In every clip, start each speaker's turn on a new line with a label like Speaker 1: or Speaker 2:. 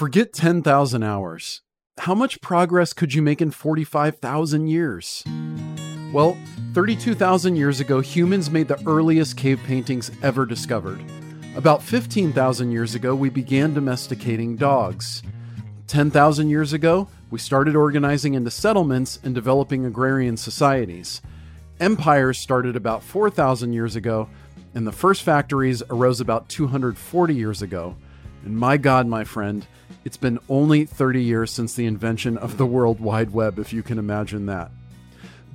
Speaker 1: Forget 10,000 hours. How much progress could you make in 45,000 years? Well, 32,000 years ago, humans made the earliest cave paintings ever discovered. About 15,000 years ago, we began domesticating dogs. 10,000 years ago, we started organizing into settlements and developing agrarian societies. Empires started about 4,000 years ago, and the first factories arose about 240 years ago. And my God, my friend, it's been only 30 years since the invention of the World Wide Web, if you can imagine that.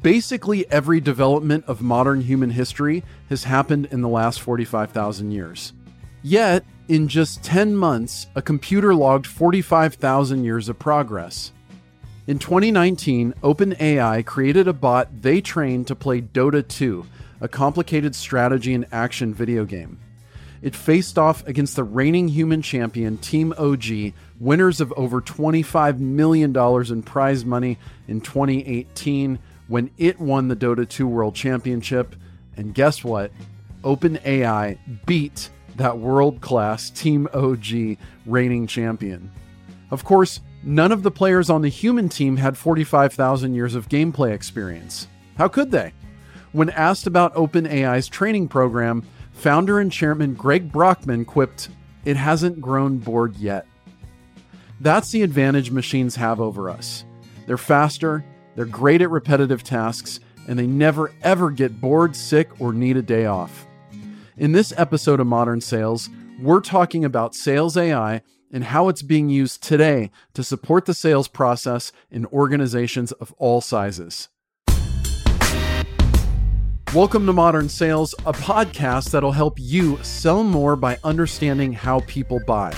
Speaker 1: Basically, every development of modern human history has happened in the last 45,000 years. Yet, in just 10 months, a computer logged 45,000 years of progress. In 2019, OpenAI created a bot they trained to play Dota 2, a complicated strategy and action video game. It faced off against the reigning human champion, Team OG, winners of over $25 million in prize money in 2018 when it won the Dota 2 World Championship. And guess what? OpenAI beat that world class Team OG reigning champion. Of course, none of the players on the human team had 45,000 years of gameplay experience. How could they? When asked about OpenAI's training program, founder and chairman Greg Brockman quipped, It hasn't grown bored yet. That's the advantage machines have over us. They're faster, they're great at repetitive tasks, and they never ever get bored, sick, or need a day off. In this episode of Modern Sales, we're talking about sales AI and how it's being used today to support the sales process in organizations of all sizes. Welcome to Modern Sales, a podcast that'll help you sell more by understanding how people buy.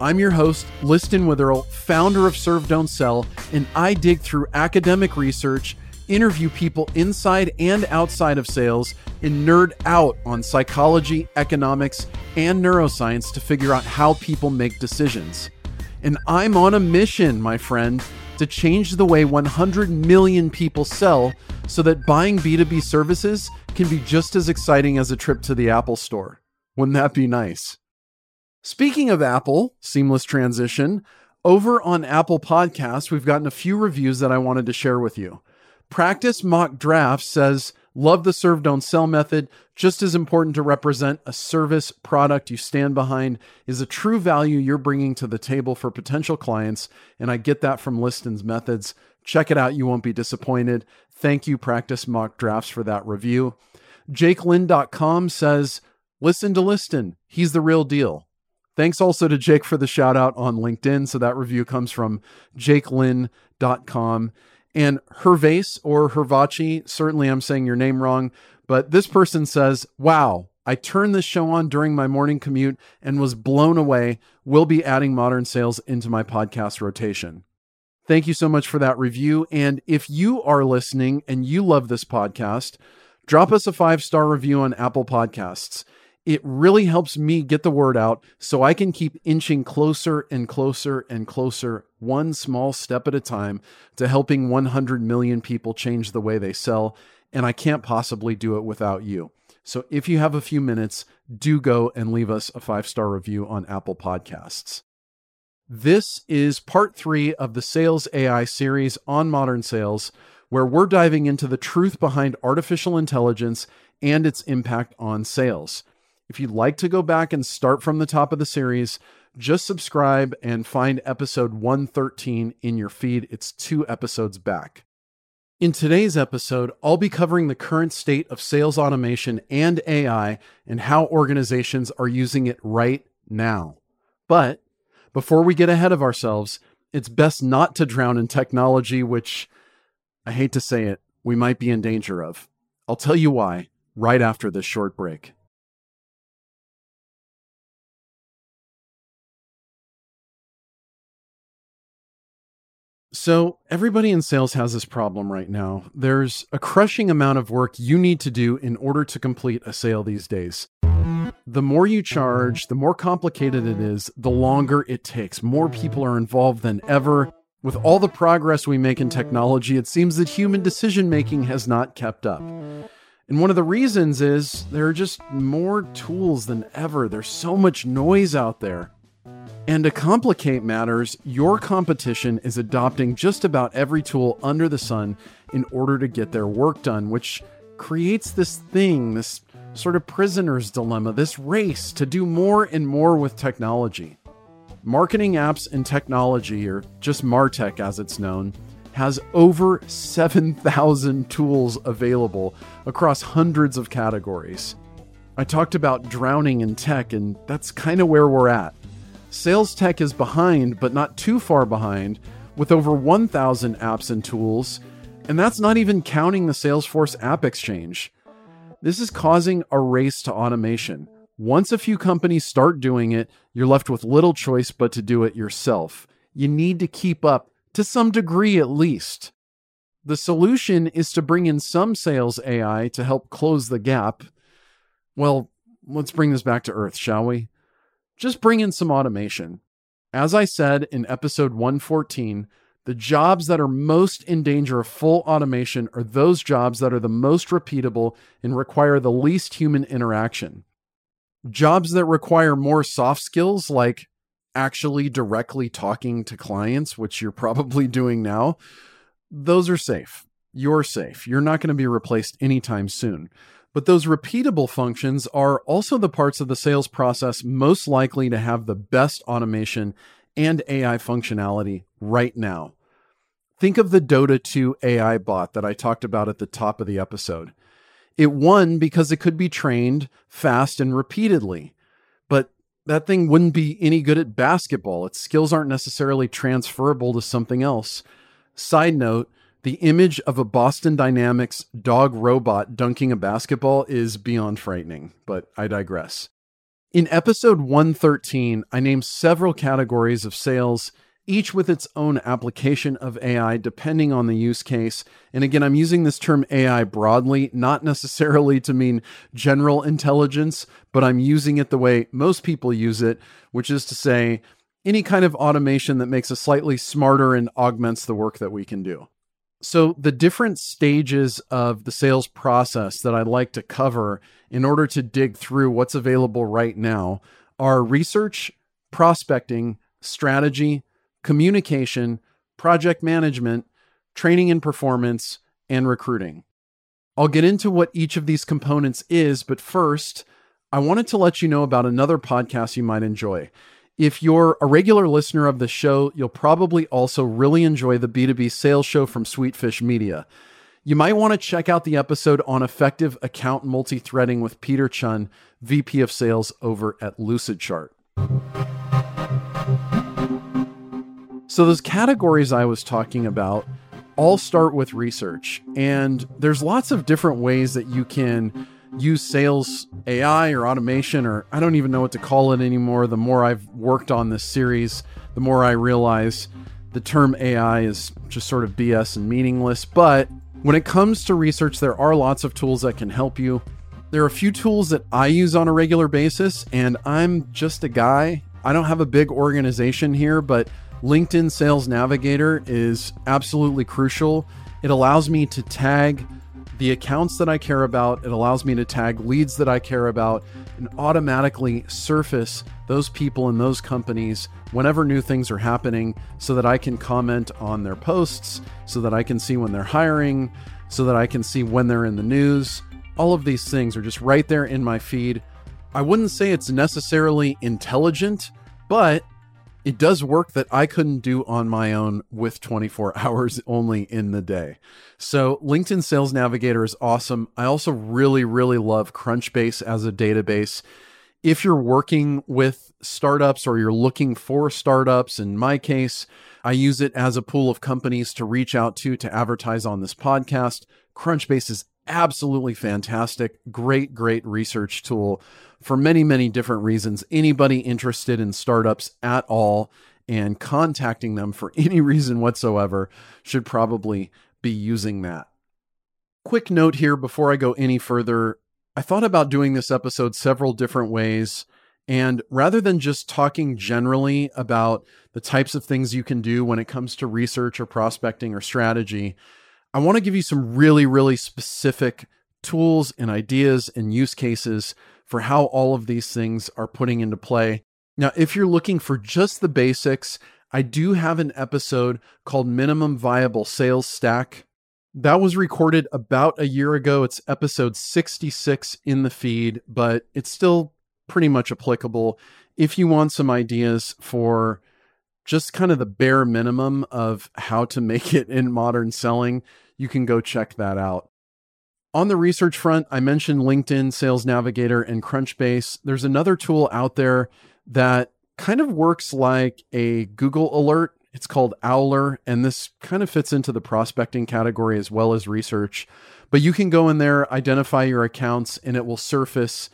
Speaker 1: I'm your host, Liston Witherill, founder of Serve Don't Sell, and I dig through academic research, interview people inside and outside of sales, and nerd out on psychology, economics, and neuroscience to figure out how people make decisions. And I'm on a mission, my friend, to change the way 100 million people sell so that buying B2B services can be just as exciting as a trip to the Apple Store. Wouldn't that be nice? Speaking of Apple, seamless transition, over on Apple Podcasts, we've gotten a few reviews that I wanted to share with you. Practice Mock Draft says, Love the serve, don't sell method. Just as important to represent a service product you stand behind is a true value you're bringing to the table for potential clients. And I get that from Liston's methods. Check it out. You won't be disappointed. Thank you, Practice Mock Drafts, for that review. JakeLynn.com says, Listen to Liston. He's the real deal. Thanks also to Jake for the shout out on LinkedIn. So that review comes from jakelynn.com. And Hervase or Hervachi, certainly I'm saying your name wrong, but this person says, Wow, I turned this show on during my morning commute and was blown away. We'll be adding modern sales into my podcast rotation. Thank you so much for that review. And if you are listening and you love this podcast, drop us a five star review on Apple Podcasts. It really helps me get the word out so I can keep inching closer and closer and closer, one small step at a time, to helping 100 million people change the way they sell. And I can't possibly do it without you. So if you have a few minutes, do go and leave us a five star review on Apple Podcasts. This is part three of the Sales AI series on modern sales, where we're diving into the truth behind artificial intelligence and its impact on sales. If you'd like to go back and start from the top of the series, just subscribe and find episode 113 in your feed. It's two episodes back. In today's episode, I'll be covering the current state of sales automation and AI and how organizations are using it right now. But before we get ahead of ourselves, it's best not to drown in technology, which I hate to say it, we might be in danger of. I'll tell you why right after this short break. So, everybody in sales has this problem right now. There's a crushing amount of work you need to do in order to complete a sale these days. The more you charge, the more complicated it is, the longer it takes. More people are involved than ever. With all the progress we make in technology, it seems that human decision making has not kept up. And one of the reasons is there are just more tools than ever. There's so much noise out there. And to complicate matters, your competition is adopting just about every tool under the sun in order to get their work done, which creates this thing, this sort of prisoner's dilemma, this race to do more and more with technology. Marketing apps and technology, or just Martech as it's known, has over 7,000 tools available across hundreds of categories. I talked about drowning in tech, and that's kind of where we're at. Sales tech is behind, but not too far behind, with over 1,000 apps and tools, and that's not even counting the Salesforce App Exchange. This is causing a race to automation. Once a few companies start doing it, you're left with little choice but to do it yourself. You need to keep up, to some degree at least. The solution is to bring in some sales AI to help close the gap. Well, let's bring this back to earth, shall we? Just bring in some automation. As I said in episode 114, the jobs that are most in danger of full automation are those jobs that are the most repeatable and require the least human interaction. Jobs that require more soft skills, like actually directly talking to clients, which you're probably doing now, those are safe. You're safe. You're not going to be replaced anytime soon. But those repeatable functions are also the parts of the sales process most likely to have the best automation and AI functionality right now. Think of the Dota 2 AI bot that I talked about at the top of the episode. It won because it could be trained fast and repeatedly. But that thing wouldn't be any good at basketball. Its skills aren't necessarily transferable to something else. Side note, the image of a Boston Dynamics dog robot dunking a basketball is beyond frightening, but I digress. In episode 113, I named several categories of sales, each with its own application of AI depending on the use case. And again, I'm using this term AI broadly, not necessarily to mean general intelligence, but I'm using it the way most people use it, which is to say, any kind of automation that makes us slightly smarter and augments the work that we can do. So, the different stages of the sales process that I'd like to cover in order to dig through what's available right now are research, prospecting, strategy, communication, project management, training and performance, and recruiting. I'll get into what each of these components is, but first, I wanted to let you know about another podcast you might enjoy. If you're a regular listener of the show, you'll probably also really enjoy the B2B sales show from Sweetfish Media. You might want to check out the episode on effective account multi threading with Peter Chun, VP of Sales over at Lucidchart. So, those categories I was talking about all start with research, and there's lots of different ways that you can use sales AI or automation, or I don't even know what to call it anymore. The more I've worked on this series, the more I realize the term AI is just sort of BS and meaningless. But when it comes to research, there are lots of tools that can help you. There are a few tools that I use on a regular basis, and I'm just a guy. I don't have a big organization here, but LinkedIn Sales Navigator is absolutely crucial. It allows me to tag the accounts that I care about. It allows me to tag leads that I care about and automatically surface those people and those companies whenever new things are happening so that I can comment on their posts, so that I can see when they're hiring, so that I can see when they're in the news. All of these things are just right there in my feed. I wouldn't say it's necessarily intelligent, but it does work that I couldn't do on my own with 24 hours only in the day. So, LinkedIn Sales Navigator is awesome. I also really, really love Crunchbase as a database. If you're working with startups or you're looking for startups, in my case, I use it as a pool of companies to reach out to to advertise on this podcast. Crunchbase is absolutely fantastic. Great, great research tool for many, many different reasons. Anybody interested in startups at all and contacting them for any reason whatsoever should probably be using that. Quick note here before I go any further I thought about doing this episode several different ways. And rather than just talking generally about the types of things you can do when it comes to research or prospecting or strategy, I want to give you some really, really specific tools and ideas and use cases for how all of these things are putting into play. Now, if you're looking for just the basics, I do have an episode called Minimum Viable Sales Stack. That was recorded about a year ago. It's episode 66 in the feed, but it's still pretty much applicable if you want some ideas for just kind of the bare minimum of how to make it in modern selling, you can go check that out. On the research front, I mentioned LinkedIn, Sales Navigator, and Crunchbase. There's another tool out there that kind of works like a Google alert. It's called Owler, and this kind of fits into the prospecting category as well as research. But you can go in there, identify your accounts, and it will surface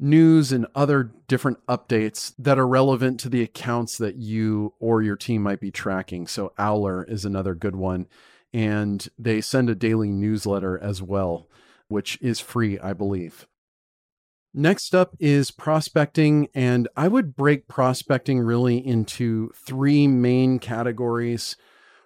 Speaker 1: news and other different updates that are relevant to the accounts that you or your team might be tracking. So, Owler is another good one. And they send a daily newsletter as well, which is free, I believe. Next up is prospecting, and I would break prospecting really into three main categories.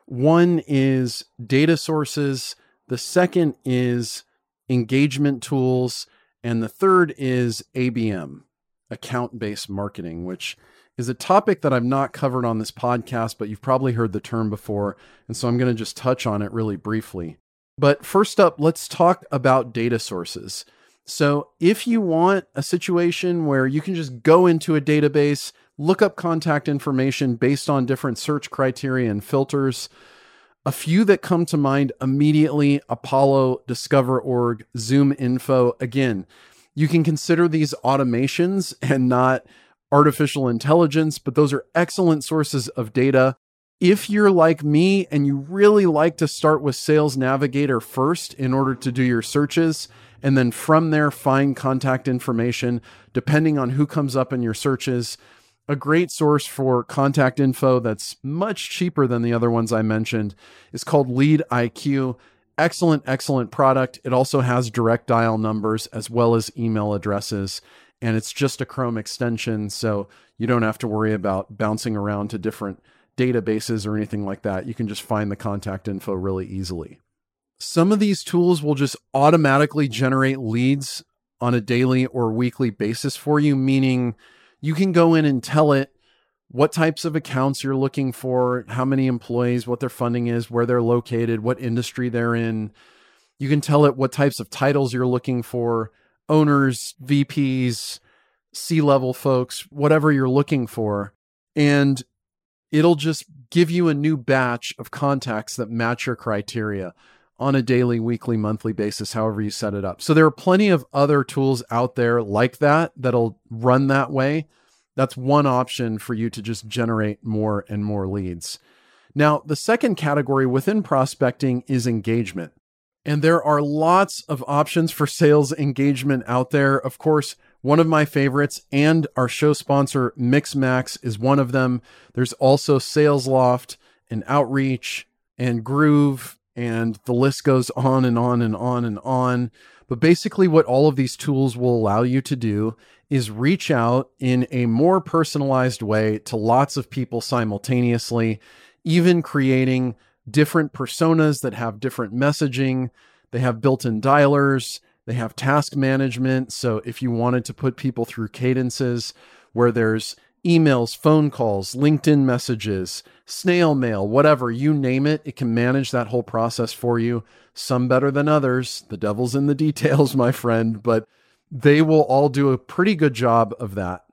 Speaker 1: One is data sources, the second is engagement tools, and the third is ABM, account based marketing, which is a topic that I've not covered on this podcast, but you've probably heard the term before. And so I'm going to just touch on it really briefly. But first up, let's talk about data sources. So, if you want a situation where you can just go into a database, look up contact information based on different search criteria and filters, a few that come to mind immediately Apollo, DiscoverOrg, Zoom Info. Again, you can consider these automations and not artificial intelligence, but those are excellent sources of data. If you're like me and you really like to start with Sales Navigator first in order to do your searches, and then from there find contact information depending on who comes up in your searches. A great source for contact info that's much cheaper than the other ones I mentioned is called Lead IQ. Excellent, excellent product. It also has direct dial numbers as well as email addresses. And it's just a Chrome extension. So you don't have to worry about bouncing around to different databases or anything like that. You can just find the contact info really easily. Some of these tools will just automatically generate leads on a daily or weekly basis for you, meaning you can go in and tell it what types of accounts you're looking for, how many employees, what their funding is, where they're located, what industry they're in. You can tell it what types of titles you're looking for, owners, VPs, C level folks, whatever you're looking for. And it'll just give you a new batch of contacts that match your criteria on a daily, weekly, monthly basis, however you set it up. So there are plenty of other tools out there like that that'll run that way. That's one option for you to just generate more and more leads. Now, the second category within prospecting is engagement. And there are lots of options for sales engagement out there. Of course, one of my favorites and our show sponsor, Mixmax, is one of them. There's also SalesLoft and Outreach and Groove and the list goes on and on and on and on. But basically, what all of these tools will allow you to do is reach out in a more personalized way to lots of people simultaneously, even creating different personas that have different messaging. They have built in dialers, they have task management. So if you wanted to put people through cadences where there's emails, phone calls, LinkedIn messages, snail mail, whatever, you name it, it can manage that whole process for you. Some better than others. The devil's in the details, my friend, but they will all do a pretty good job of that.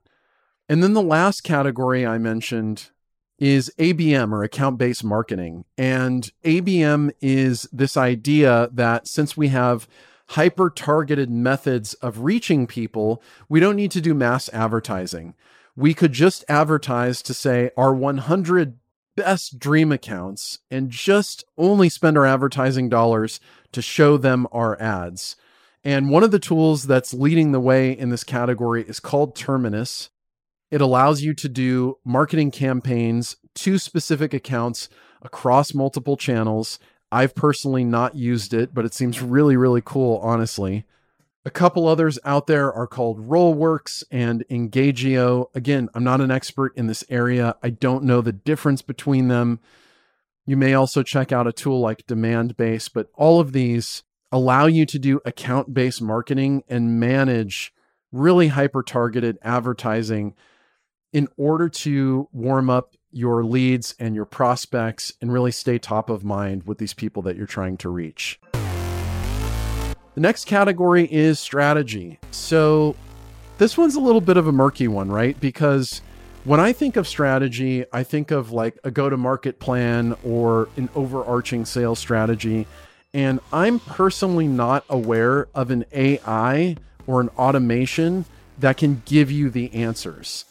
Speaker 1: And then the last category I mentioned is ABM or account based marketing. And ABM is this idea that since we have hyper targeted methods of reaching people, we don't need to do mass advertising we could just advertise to say our 100 best dream accounts and just only spend our advertising dollars to show them our ads. And one of the tools that's leading the way in this category is called Terminus. It allows you to do marketing campaigns to specific accounts across multiple channels. I've personally not used it, but it seems really, really cool, honestly. A couple others out there are called Rollworks and Engagio. Again, I'm not an expert in this area. I don't know the difference between them. You may also check out a tool like Demandbase, but all of these allow you to do account based marketing and manage really hyper targeted advertising in order to warm up your leads and your prospects and really stay top of mind with these people that you're trying to reach. The next category is strategy. So, this one's a little bit of a murky one, right? Because when I think of strategy, I think of like a go to market plan or an overarching sales strategy. And I'm personally not aware of an AI or an automation that can give you the answers.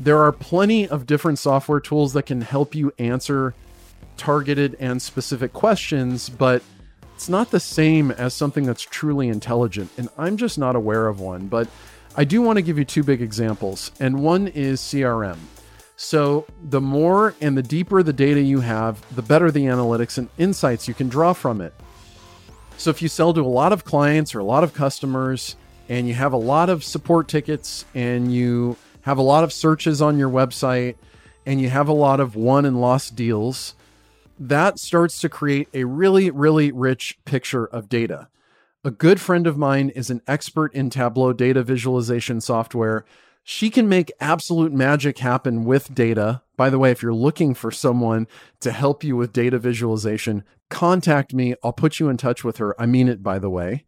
Speaker 1: There are plenty of different software tools that can help you answer targeted and specific questions, but it's not the same as something that's truly intelligent. And I'm just not aware of one. But I do want to give you two big examples, and one is CRM. So, the more and the deeper the data you have, the better the analytics and insights you can draw from it. So, if you sell to a lot of clients or a lot of customers, and you have a lot of support tickets, and you have a lot of searches on your website, and you have a lot of won and lost deals, that starts to create a really, really rich picture of data. A good friend of mine is an expert in Tableau data visualization software. She can make absolute magic happen with data. By the way, if you're looking for someone to help you with data visualization, contact me. I'll put you in touch with her. I mean it, by the way.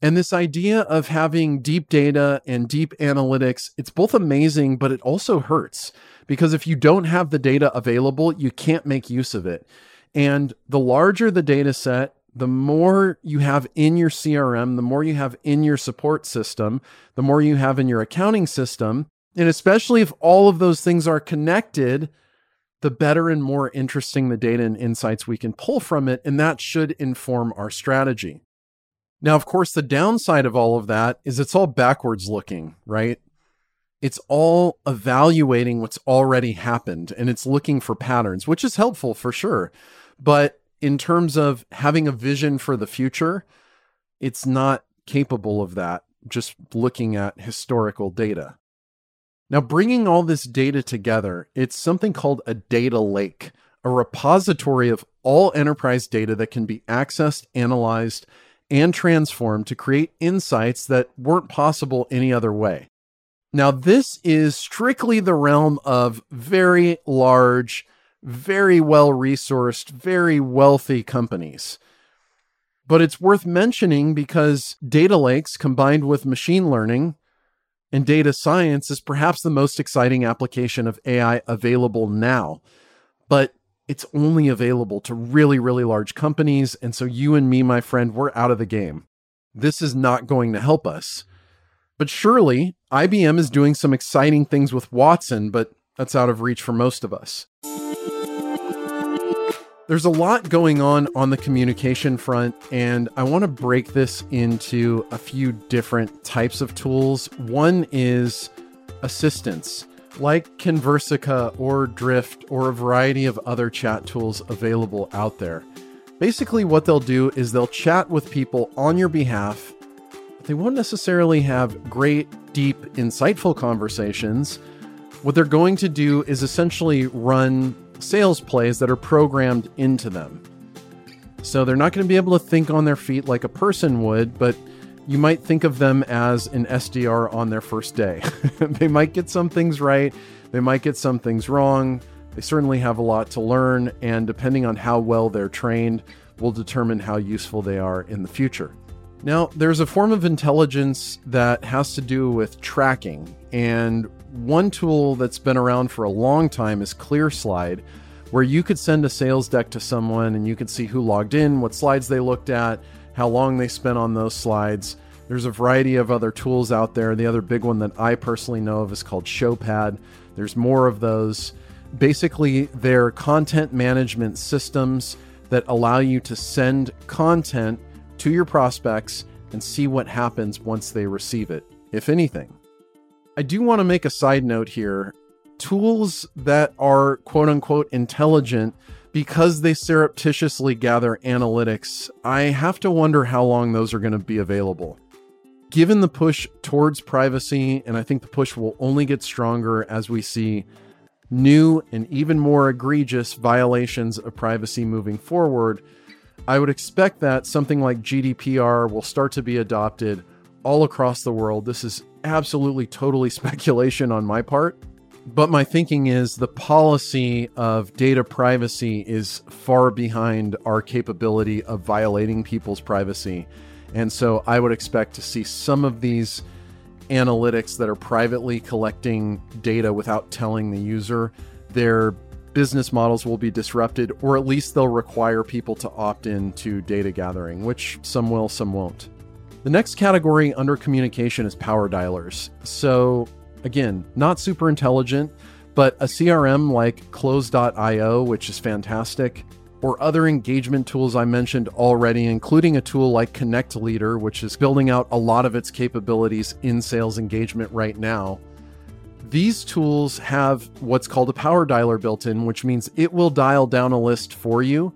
Speaker 1: And this idea of having deep data and deep analytics, it's both amazing, but it also hurts because if you don't have the data available, you can't make use of it. And the larger the data set, the more you have in your CRM, the more you have in your support system, the more you have in your accounting system. And especially if all of those things are connected, the better and more interesting the data and insights we can pull from it. And that should inform our strategy. Now, of course, the downside of all of that is it's all backwards looking, right? It's all evaluating what's already happened and it's looking for patterns, which is helpful for sure. But in terms of having a vision for the future, it's not capable of that just looking at historical data. Now, bringing all this data together, it's something called a data lake, a repository of all enterprise data that can be accessed, analyzed, and transformed to create insights that weren't possible any other way. Now, this is strictly the realm of very large very well resourced, very wealthy companies. But it's worth mentioning because data lakes combined with machine learning and data science is perhaps the most exciting application of AI available now. But it's only available to really, really large companies. And so you and me, my friend, we're out of the game. This is not going to help us. But surely IBM is doing some exciting things with Watson, but that's out of reach for most of us. There's a lot going on on the communication front, and I want to break this into a few different types of tools. One is assistance, like Conversica or Drift or a variety of other chat tools available out there. Basically, what they'll do is they'll chat with people on your behalf. They won't necessarily have great, deep, insightful conversations. What they're going to do is essentially run sales plays that are programmed into them. So they're not going to be able to think on their feet like a person would, but you might think of them as an SDR on their first day. they might get some things right, they might get some things wrong. They certainly have a lot to learn, and depending on how well they're trained, will determine how useful they are in the future. Now, there's a form of intelligence that has to do with tracking, and one tool that's been around for a long time is ClearSlide, where you could send a sales deck to someone and you could see who logged in, what slides they looked at, how long they spent on those slides. There's a variety of other tools out there. The other big one that I personally know of is called Showpad. There's more of those. Basically, they're content management systems that allow you to send content to your prospects and see what happens once they receive it, if anything. I do want to make a side note here. Tools that are quote unquote intelligent because they surreptitiously gather analytics, I have to wonder how long those are going to be available. Given the push towards privacy, and I think the push will only get stronger as we see new and even more egregious violations of privacy moving forward, I would expect that something like GDPR will start to be adopted all across the world. This is absolutely totally speculation on my part, But my thinking is the policy of data privacy is far behind our capability of violating people's privacy. And so I would expect to see some of these analytics that are privately collecting data without telling the user, their business models will be disrupted, or at least they'll require people to opt in to data gathering, which some will, some won't. The next category under communication is power dialers. So, again, not super intelligent, but a CRM like Close.io, which is fantastic, or other engagement tools I mentioned already, including a tool like Connect Leader, which is building out a lot of its capabilities in sales engagement right now. These tools have what's called a power dialer built in, which means it will dial down a list for you.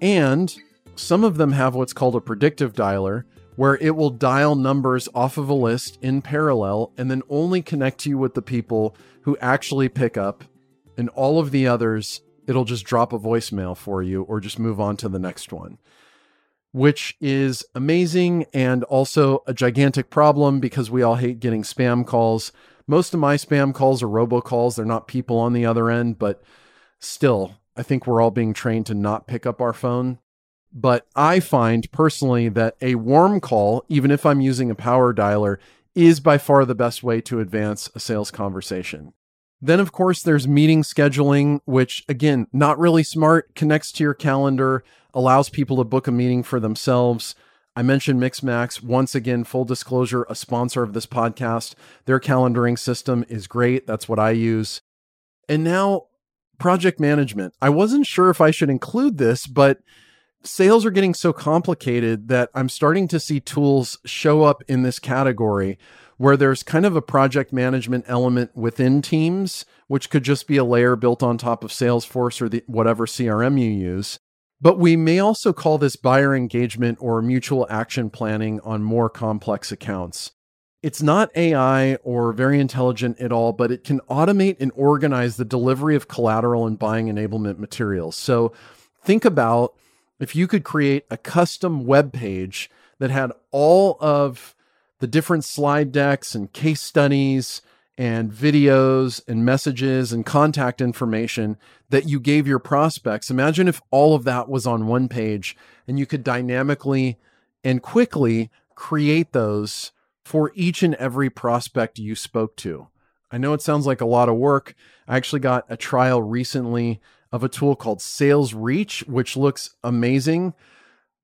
Speaker 1: And some of them have what's called a predictive dialer, where it will dial numbers off of a list in parallel and then only connect you with the people who actually pick up, and all of the others it'll just drop a voicemail for you or just move on to the next one, which is amazing and also a gigantic problem because we all hate getting spam calls. Most of my spam calls are robocalls, they're not people on the other end, but still, I think we're all being trained to not pick up our phone. But I find personally that a warm call, even if I'm using a power dialer, is by far the best way to advance a sales conversation. Then, of course, there's meeting scheduling, which again, not really smart, connects to your calendar, allows people to book a meeting for themselves. I mentioned Mixmax. Once again, full disclosure, a sponsor of this podcast. Their calendaring system is great. That's what I use. And now, project management. I wasn't sure if I should include this, but sales are getting so complicated that I'm starting to see tools show up in this category where there's kind of a project management element within Teams, which could just be a layer built on top of Salesforce or the, whatever CRM you use. But we may also call this buyer engagement or mutual action planning on more complex accounts. It's not AI or very intelligent at all, but it can automate and organize the delivery of collateral and buying enablement materials. So think about if you could create a custom web page that had all of the different slide decks and case studies and videos and messages and contact information that you gave your prospects. Imagine if all of that was on one page and you could dynamically and quickly create those for each and every prospect you spoke to. I know it sounds like a lot of work. I actually got a trial recently of a tool called Sales Reach, which looks amazing.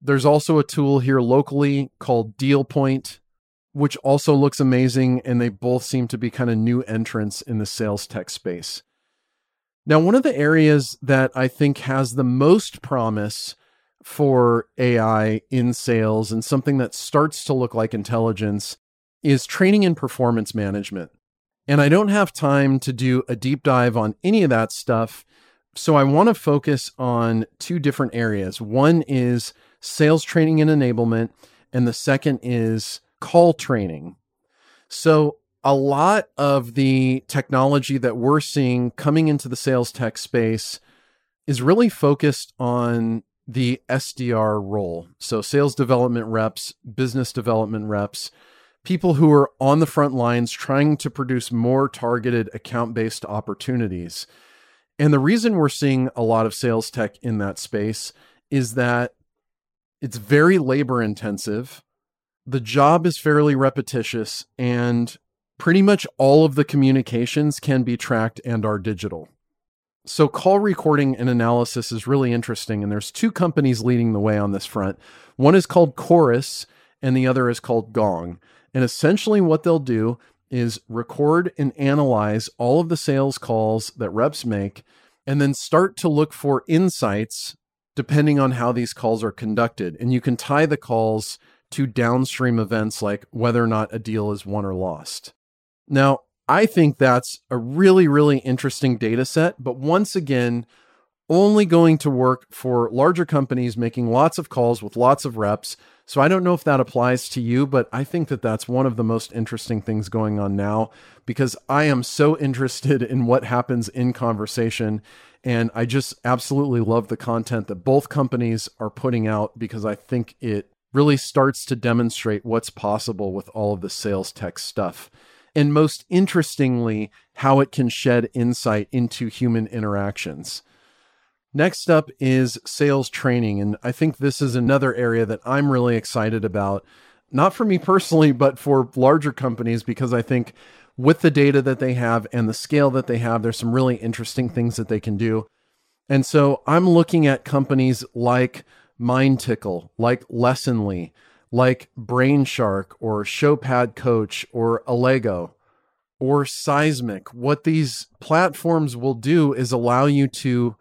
Speaker 1: There's also a tool here locally called Deal Point which also looks amazing. And they both seem to be kind of new entrants in the sales tech space. Now, one of the areas that I think has the most promise for AI in sales and something that starts to look like intelligence is training and performance management. And I don't have time to do a deep dive on any of that stuff. So I want to focus on two different areas. One is sales training and enablement, and the second is call training. So, a lot of the technology that we're seeing coming into the sales tech space is really focused on the SDR role. So, sales development reps, business development reps, people who are on the front lines trying to produce more targeted account based opportunities. And the reason we're seeing a lot of sales tech in that space is that it's very labor intensive the job is fairly repetitious and pretty much all of the communications can be tracked and are digital. So, call recording and analysis is really interesting. And there's two companies leading the way on this front. One is called Chorus, and the other is called Gong. And essentially, what they'll do is record and analyze all of the sales calls that reps make, and then start to look for insights depending on how these calls are conducted. And you can tie the calls to downstream events like whether or not a deal is won or lost. Now, I think that's a really, really interesting data set, but once again, only going to work for larger companies making lots of calls with lots of reps. So I don't know if that applies to you, but I think that that's one of the most interesting things going on now because I am so interested in what happens in conversation. And I just absolutely love the content that both companies are putting out because I think it really starts to demonstrate what's possible with all of the sales tech stuff. and most interestingly, how it can shed insight into human interactions. Next up is sales training. And I think this is another area that I'm really excited about, not for me personally, but for larger companies, because I think with the data that they have and the scale that they have, there's some really interesting things that they can do. And so I'm looking at companies like MindTickle, like Lessonly, like Brainshark or Showpad Coach or Allego or Seismic. What these platforms will do is allow you to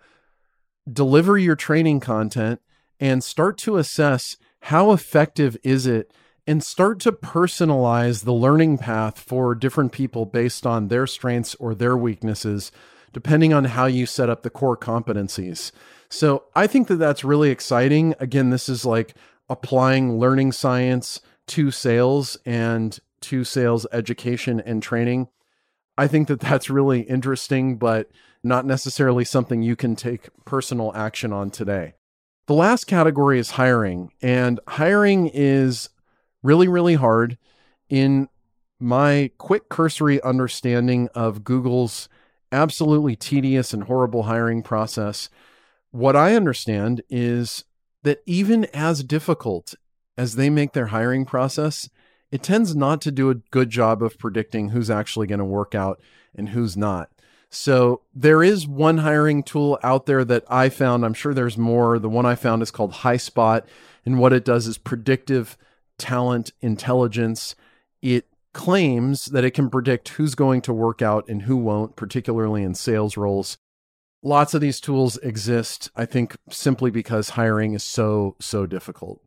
Speaker 1: deliver your training content and start to assess how effective is it and start to personalize the learning path for different people based on their strengths or their weaknesses depending on how you set up the core competencies. So, I think that that's really exciting. Again, this is like applying learning science to sales and to sales education and training. I think that that's really interesting, but not necessarily something you can take personal action on today. The last category is hiring, and hiring is really, really hard. In my quick cursory understanding of Google's absolutely tedious and horrible hiring process, what I understand is that even as difficult as they make their hiring process, it tends not to do a good job of predicting who's actually going to work out and who's not. So there is one hiring tool out there that I found. I'm sure there's more. The one I found is called HighSpot. And what it does is predictive talent intelligence. It claims that it can predict who's going to work out and who won't, particularly in sales roles. Lots of these tools exist, I think, simply because hiring is so, so difficult.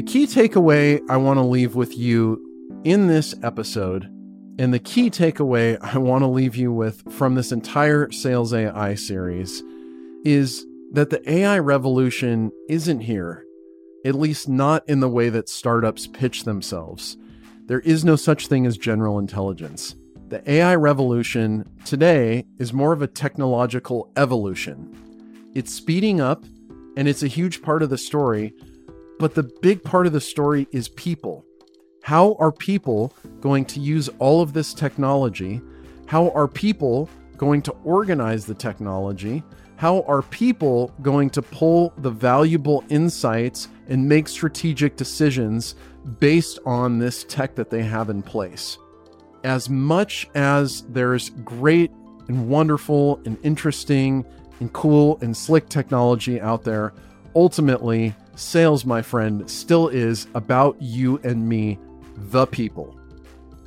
Speaker 1: The key takeaway I want to leave with you in this episode and the key takeaway I want to leave you with from this entire Sales AI series is that the AI revolution isn't here, at least not in the way that startups pitch themselves. There is no such thing as general intelligence. The AI revolution today is more of a technological evolution. It's speeding up, and it's a huge part of the story, but the big part of the story is people. How are people going to use all of this technology? How are people going to organize the technology? How are people going to pull the valuable insights and make strategic decisions based on this tech that they have in place? As much as there's great and wonderful and interesting and cool and slick technology out there, ultimately, sales, my friend, still is about you and me the people.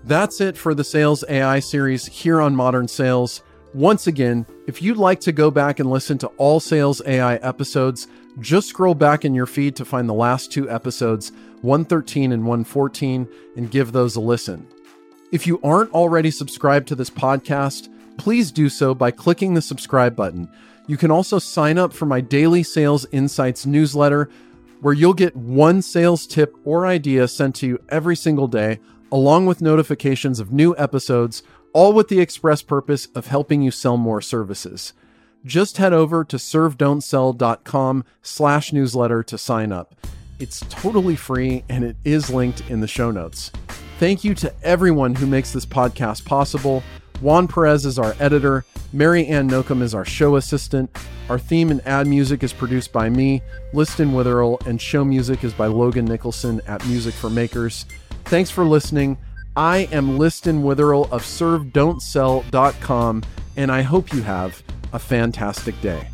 Speaker 1: That's it for the Sales AI series here on Modern Sales. Once again, if you'd like to go back and listen to all Sales AI episodes, just scroll back in your feed to find the last two episodes, 113 and 114, and give those a listen. If you aren't already subscribed to this podcast, please do so by clicking the subscribe button. You can also sign up for my daily Sales Insights newsletter where you'll get one sales tip or idea sent to you every single day, along with notifications of new episodes, all with the express purpose of helping you sell more services. Just head over to servedon'tsell.com slash newsletter to sign up. It's totally free and it is linked in the show notes. Thank you to everyone who makes this podcast possible. Juan Perez is our editor. Mary Ann Nocum is our show assistant. Our theme and ad music is produced by me, Liston Witherill, and show music is by Logan Nicholson at Music for Makers. Thanks for listening. I am Liston Witherill of ServeDon'tSell.com, and I hope you have a fantastic day.